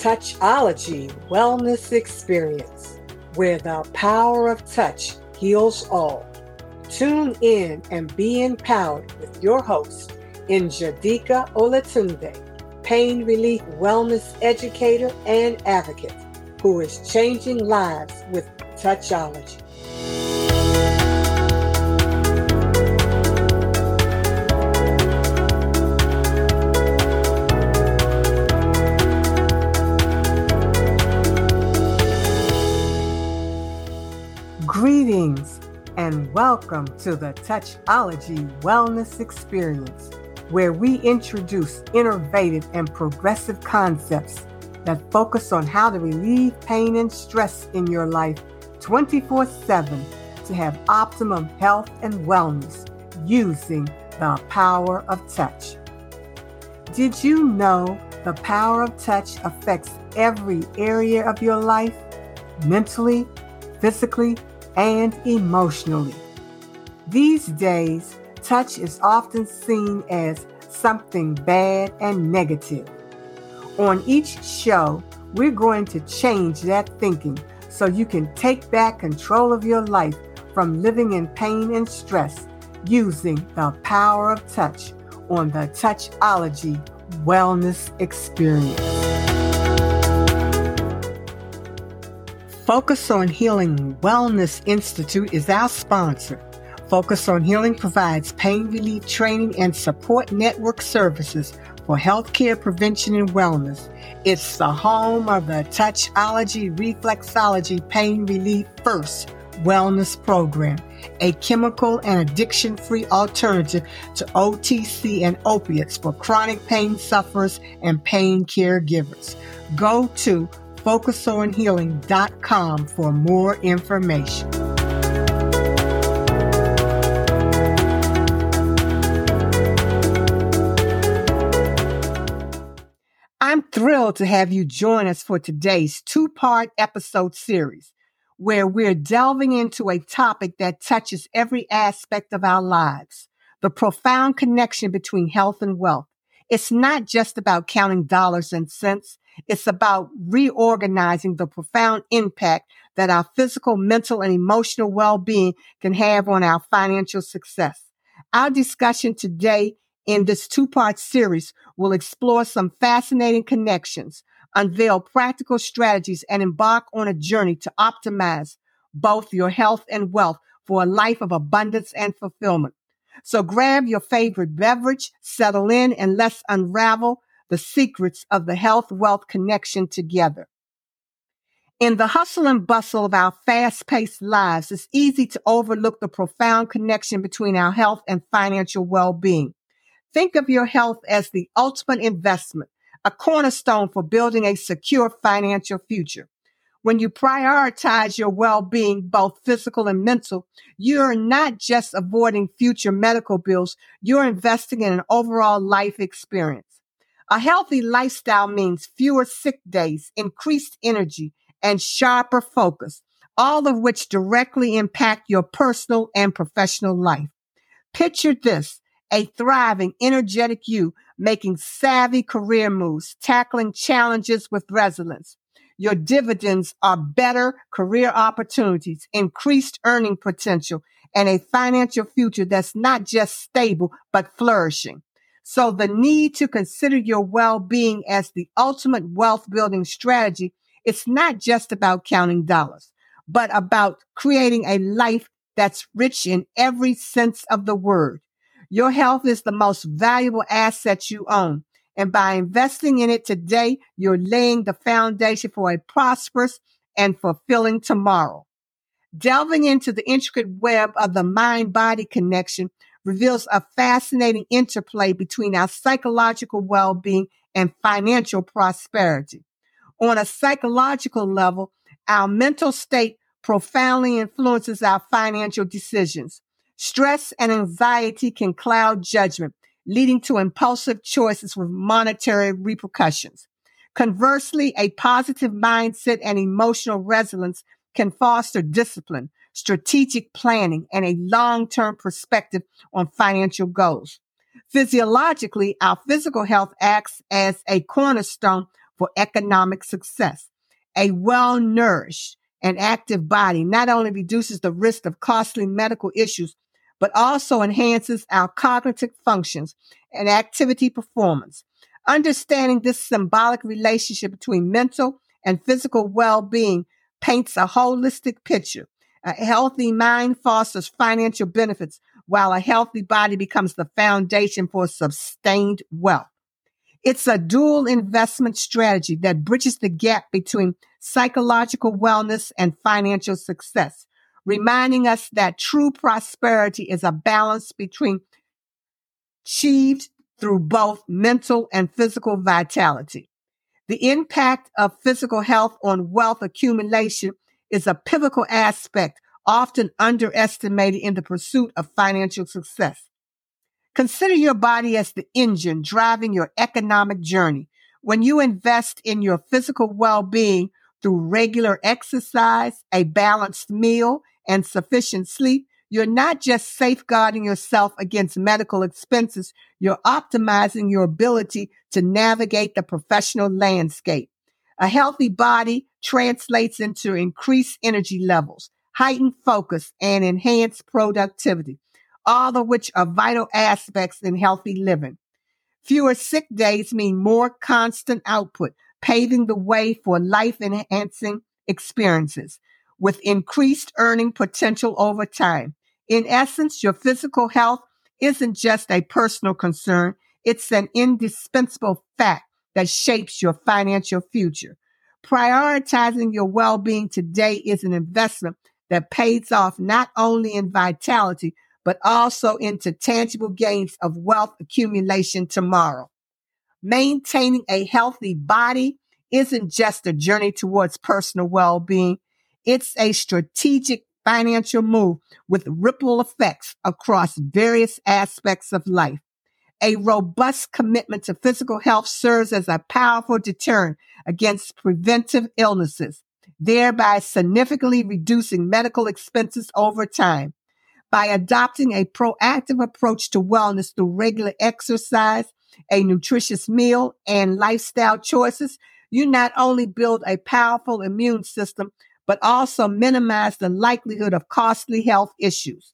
Touchology Wellness Experience, where the power of touch heals all. Tune in and be empowered with your host, Njadika Olatunde, pain relief wellness educator and advocate, who is changing lives with Touchology. Greetings and welcome to the Touchology Wellness Experience, where we introduce innovative and progressive concepts that focus on how to relieve pain and stress in your life 24 7 to have optimum health and wellness using the power of touch. Did you know the power of touch affects every area of your life? Mentally, physically, and emotionally. These days, touch is often seen as something bad and negative. On each show, we're going to change that thinking so you can take back control of your life from living in pain and stress using the power of touch on the Touchology Wellness Experience. Focus on Healing Wellness Institute is our sponsor. Focus on Healing provides pain relief training and support network services for healthcare prevention and wellness. It's the home of the Touchology Reflexology Pain Relief First Wellness Program, a chemical and addiction free alternative to OTC and opiates for chronic pain sufferers and pain caregivers. Go to focusonhealing.com for more information. I'm thrilled to have you join us for today's two part episode series, where we're delving into a topic that touches every aspect of our lives the profound connection between health and wealth. It's not just about counting dollars and cents. It's about reorganizing the profound impact that our physical, mental, and emotional well-being can have on our financial success. Our discussion today in this two-part series will explore some fascinating connections, unveil practical strategies, and embark on a journey to optimize both your health and wealth for a life of abundance and fulfillment. So grab your favorite beverage, settle in, and let's unravel the secrets of the health wealth connection together. In the hustle and bustle of our fast paced lives, it's easy to overlook the profound connection between our health and financial well being. Think of your health as the ultimate investment, a cornerstone for building a secure financial future. When you prioritize your well-being, both physical and mental, you're not just avoiding future medical bills, you're investing in an overall life experience. A healthy lifestyle means fewer sick days, increased energy, and sharper focus, all of which directly impact your personal and professional life. Picture this, a thriving, energetic you making savvy career moves, tackling challenges with resilience. Your dividends are better career opportunities, increased earning potential, and a financial future that's not just stable, but flourishing. So the need to consider your well-being as the ultimate wealth building strategy, it's not just about counting dollars, but about creating a life that's rich in every sense of the word. Your health is the most valuable asset you own. And by investing in it today, you're laying the foundation for a prosperous and fulfilling tomorrow. Delving into the intricate web of the mind body connection reveals a fascinating interplay between our psychological well-being and financial prosperity. On a psychological level, our mental state profoundly influences our financial decisions. Stress and anxiety can cloud judgment, leading to impulsive choices with monetary repercussions. Conversely, a positive mindset and emotional resilience can foster discipline, strategic planning, and a long-term perspective on financial goals. Physiologically, our physical health acts as a cornerstone for economic success. A well nourished and active body not only reduces the risk of costly medical issues, but also enhances our cognitive functions and activity performance. Understanding this symbolic relationship between mental and physical well-being paints a holistic picture. A healthy mind fosters financial benefits, while a healthy body becomes the foundation for sustained wealth. It's a dual investment strategy that bridges the gap between psychological wellness and financial success, reminding us that true prosperity is a balance between achieved through both mental and physical vitality. The impact of physical health on wealth accumulation is a pivotal aspect often underestimated in the pursuit of financial success. Consider your body as the engine driving your economic journey. When you invest in your physical well-being through regular exercise, a balanced meal, and sufficient sleep, you're not just safeguarding yourself against medical expenses, you're optimizing your ability to navigate the professional landscape. A healthy body translates into increased energy levels, heightened focus, and enhanced productivity, all of which are vital aspects in healthy living. Fewer sick days mean more constant output, paving the way for life enhancing experiences with increased earning potential over time. In essence, your physical health isn't just a personal concern. It's an indispensable fact that shapes your financial future. Prioritizing your well-being today is an investment that pays off not only in vitality, but also into tangible gains of wealth accumulation tomorrow. Maintaining a healthy body isn't just a journey towards personal well-being. It's a strategic financial move with ripple effects across various aspects of life. A robust commitment to physical health serves as a powerful deterrent against preventive illnesses, thereby significantly reducing medical expenses over time. By adopting a proactive approach to wellness through regular exercise, a nutritious meal, and lifestyle choices, you not only build a powerful immune system, but also minimize the likelihood of costly health issues.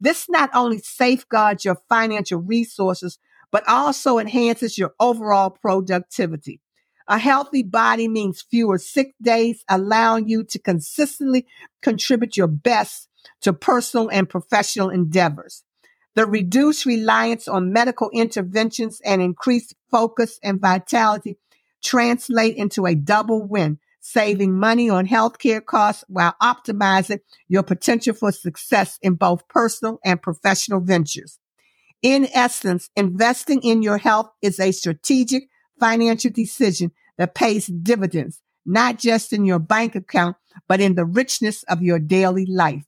This not only safeguards your financial resources, but also enhances your overall productivity. A healthy body means fewer sick days, allowing you to consistently contribute your best to personal and professional endeavors. The reduced reliance on medical interventions and increased focus and vitality translate into a double win saving money on healthcare costs while optimizing your potential for success in both personal and professional ventures. In essence, investing in your health is a strategic financial decision that pays dividends, not just in your bank account, but in the richness of your daily life.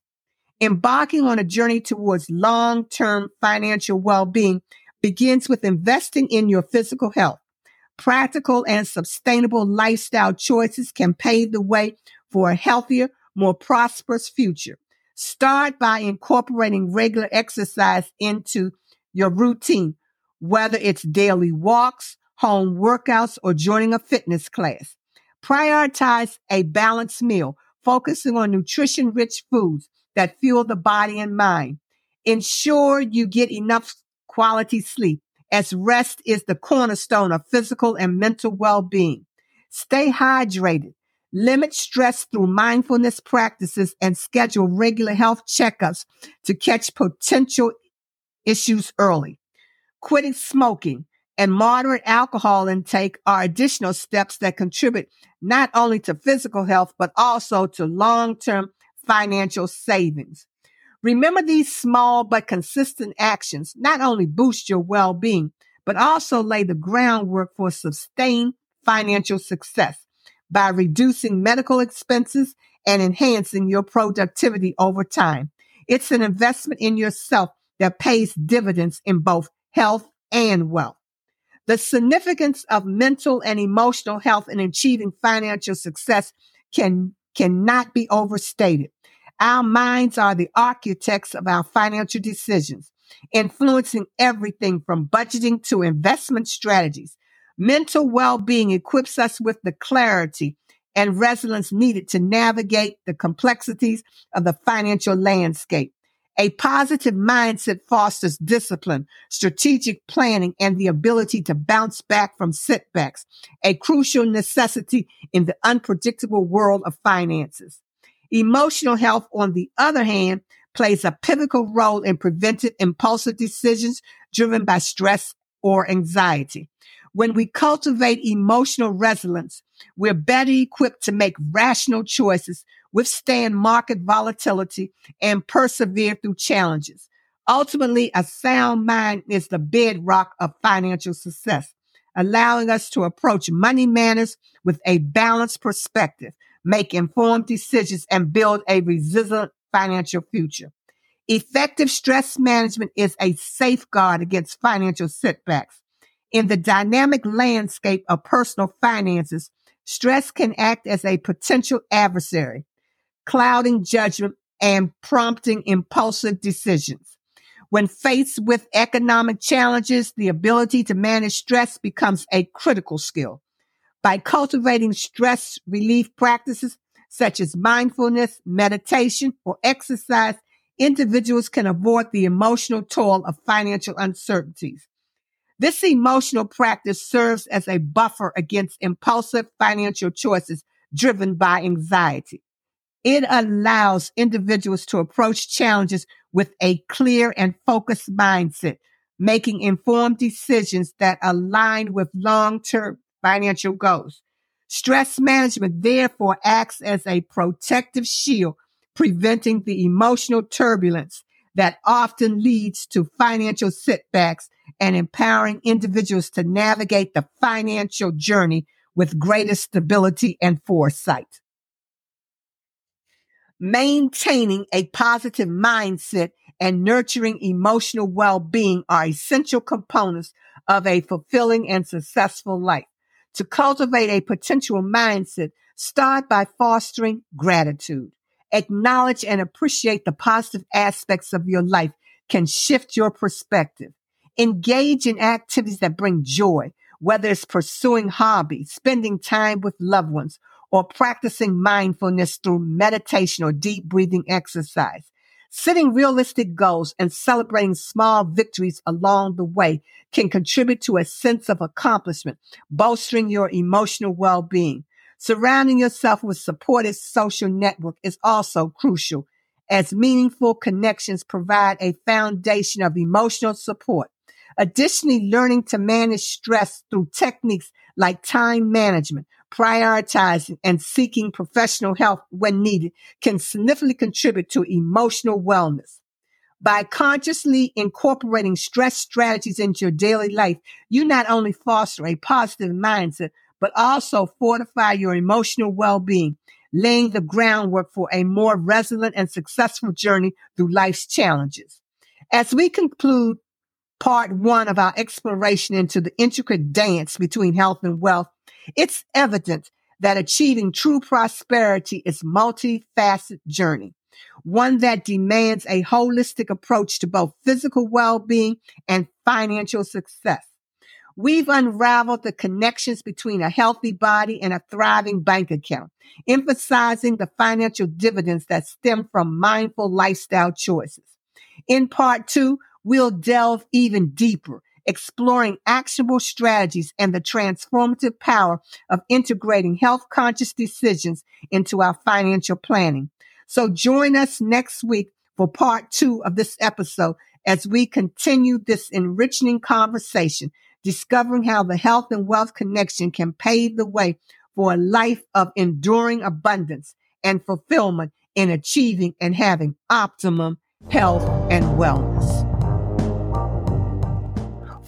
Embarking on a journey towards long-term financial well-being begins with investing in your physical health. Practical and sustainable lifestyle choices can pave the way for a healthier, more prosperous future. Start by incorporating regular exercise into your routine, whether it's daily walks, home workouts, or joining a fitness class. Prioritize a balanced meal, focusing on nutrition rich foods that fuel the body and mind. Ensure you get enough quality sleep as rest is the cornerstone of physical and mental well-being. Stay hydrated. Limit stress through mindfulness practices and schedule regular health checkups to catch potential issues early. Quitting smoking and moderate alcohol intake are additional steps that contribute not only to physical health, but also to long-term financial savings. Remember these small but consistent actions not only boost your well-being, but also lay the groundwork for sustained financial success by reducing medical expenses and enhancing your productivity over time. It's an investment in yourself that pays dividends in both health and wealth. The significance of mental and emotional health in achieving financial success can, cannot be overstated. Our minds are the architects of our financial decisions, influencing everything from budgeting to investment strategies. Mental well-being equips us with the clarity and resilience needed to navigate the complexities of the financial landscape. A positive mindset fosters discipline, strategic planning, and the ability to bounce back from setbacks, a crucial necessity in the unpredictable world of finances. Emotional health, on the other hand, plays a pivotal role in preventing impulsive decisions driven by stress or anxiety. When we cultivate emotional resilience, we're better equipped to make rational choices, withstand market volatility, and persevere through challenges. Ultimately, a sound mind is the bedrock of financial success, allowing us to approach money matters with a balanced perspective, make informed decisions, and build a resilient financial future. Effective stress management is a safeguard against financial setbacks. In the dynamic landscape of personal finances, stress can act as a potential adversary, clouding judgment and prompting impulsive decisions. When faced with economic challenges, the ability to manage stress becomes a critical skill. By cultivating stress relief practices such as mindfulness, meditation, or exercise, individuals can avoid the emotional toll of financial uncertainties. This emotional practice serves as a buffer against impulsive financial choices driven by anxiety. It allows individuals to approach challenges with a clear and focused mindset, making informed decisions that align with long-term financial goals. Stress management therefore acts as a protective shield, preventing the emotional turbulence that often leads to financial setbacks and empowering individuals to navigate the financial journey with greater stability and foresight. Maintaining a positive mindset and nurturing emotional well-being are essential components of a fulfilling and successful life. To cultivate a potential mindset, start by fostering gratitude. Acknowledge and appreciate the positive aspects of your life can shift your perspective. Engage in activities that bring joy, whether it's pursuing hobbies, spending time with loved ones, or practicing mindfulness through meditation or deep breathing exercise. Setting realistic goals and celebrating small victories along the way can contribute to a sense of accomplishment, bolstering your emotional well-being. Surrounding yourself with supportive social network is also crucial as meaningful connections provide a foundation of emotional support. Additionally, learning to manage stress through techniques like time management, prioritizing and seeking professional help when needed can significantly contribute to emotional wellness. By consciously incorporating stress strategies into your daily life, you not only foster a positive mindset, but also fortify your emotional well-being, laying the groundwork for a more resilient and successful journey through life's challenges. As we conclude part one of our exploration into the intricate dance between health and wealth, it's evident that achieving true prosperity is a multifaceted journey, one that demands a holistic approach to both physical well-being and financial success. We've unraveled the connections between a healthy body and a thriving bank account, emphasizing the financial dividends that stem from mindful lifestyle choices. In part two, we'll delve even deeper exploring actionable strategies and the transformative power of integrating health conscious decisions into our financial planning. So join us next week for part two of this episode as we continue this enriching conversation, discovering how the health and wealth connection can pave the way for a life of enduring abundance and fulfillment in achieving and having optimum health and wellness.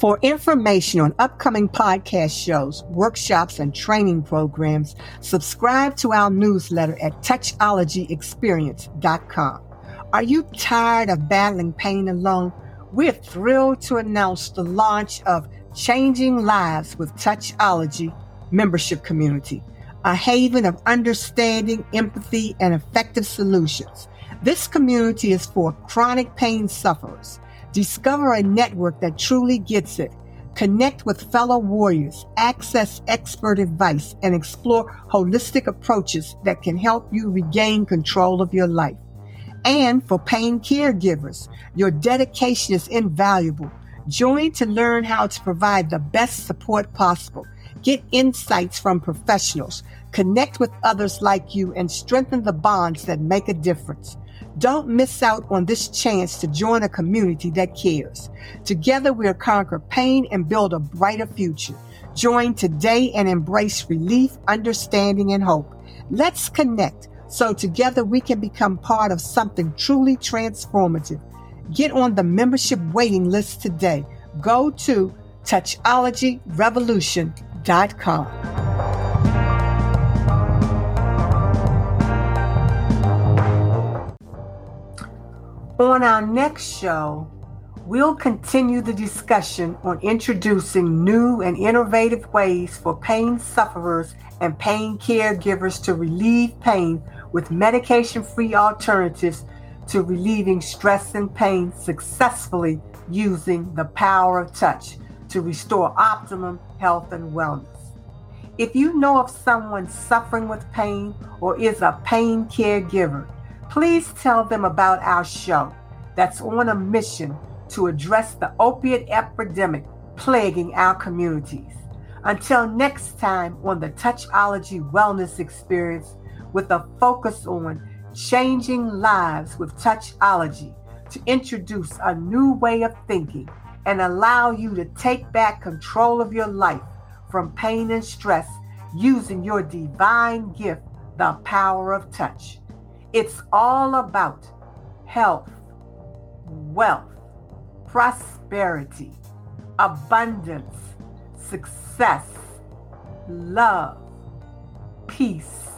For information on upcoming podcast shows, workshops, and training programs, subscribe to our newsletter at touchologyexperience.com. Are you tired of battling pain alone? We're thrilled to announce the launch of Changing Lives with Touchology membership community, a haven of understanding, empathy, and effective solutions. This community is for chronic pain sufferers Discover a network that truly gets it. Connect with fellow warriors, access expert advice, and explore holistic approaches that can help you regain control of your life. And for pain caregivers, your dedication is invaluable. Join to learn how to provide the best support possible. Get insights from professionals, connect with others like you, and strengthen the bonds that make a difference. Don't miss out on this chance to join a community that cares. Together we'll conquer pain and build a brighter future. Join today and embrace relief, understanding, and hope. Let's connect so together we can become part of something truly transformative. Get on the membership waiting list today. Go to touchologyrevolution.com. On our next show, we'll continue the discussion on introducing new and innovative ways for pain sufferers and pain caregivers to relieve pain with medication free alternatives to relieving stress and pain successfully using the power of touch to restore optimum health and wellness. If you know of someone suffering with pain or is a pain caregiver, please tell them about our show that's on a mission to address the opiate epidemic plaguing our communities. Until next time on the Touchology Wellness Experience, with a focus on changing lives with Touchology to introduce a new way of thinking and allow you to take back control of your life from pain and stress using your divine gift, the power of touch. It's all about health, wealth, prosperity, abundance, success, love, peace,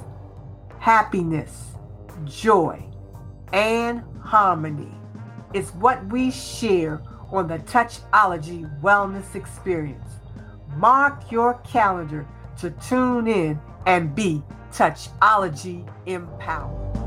happiness, joy, and harmony It's what we share on the Touchology Wellness Experience. Mark your calendar to tune in and be Touchology empowered.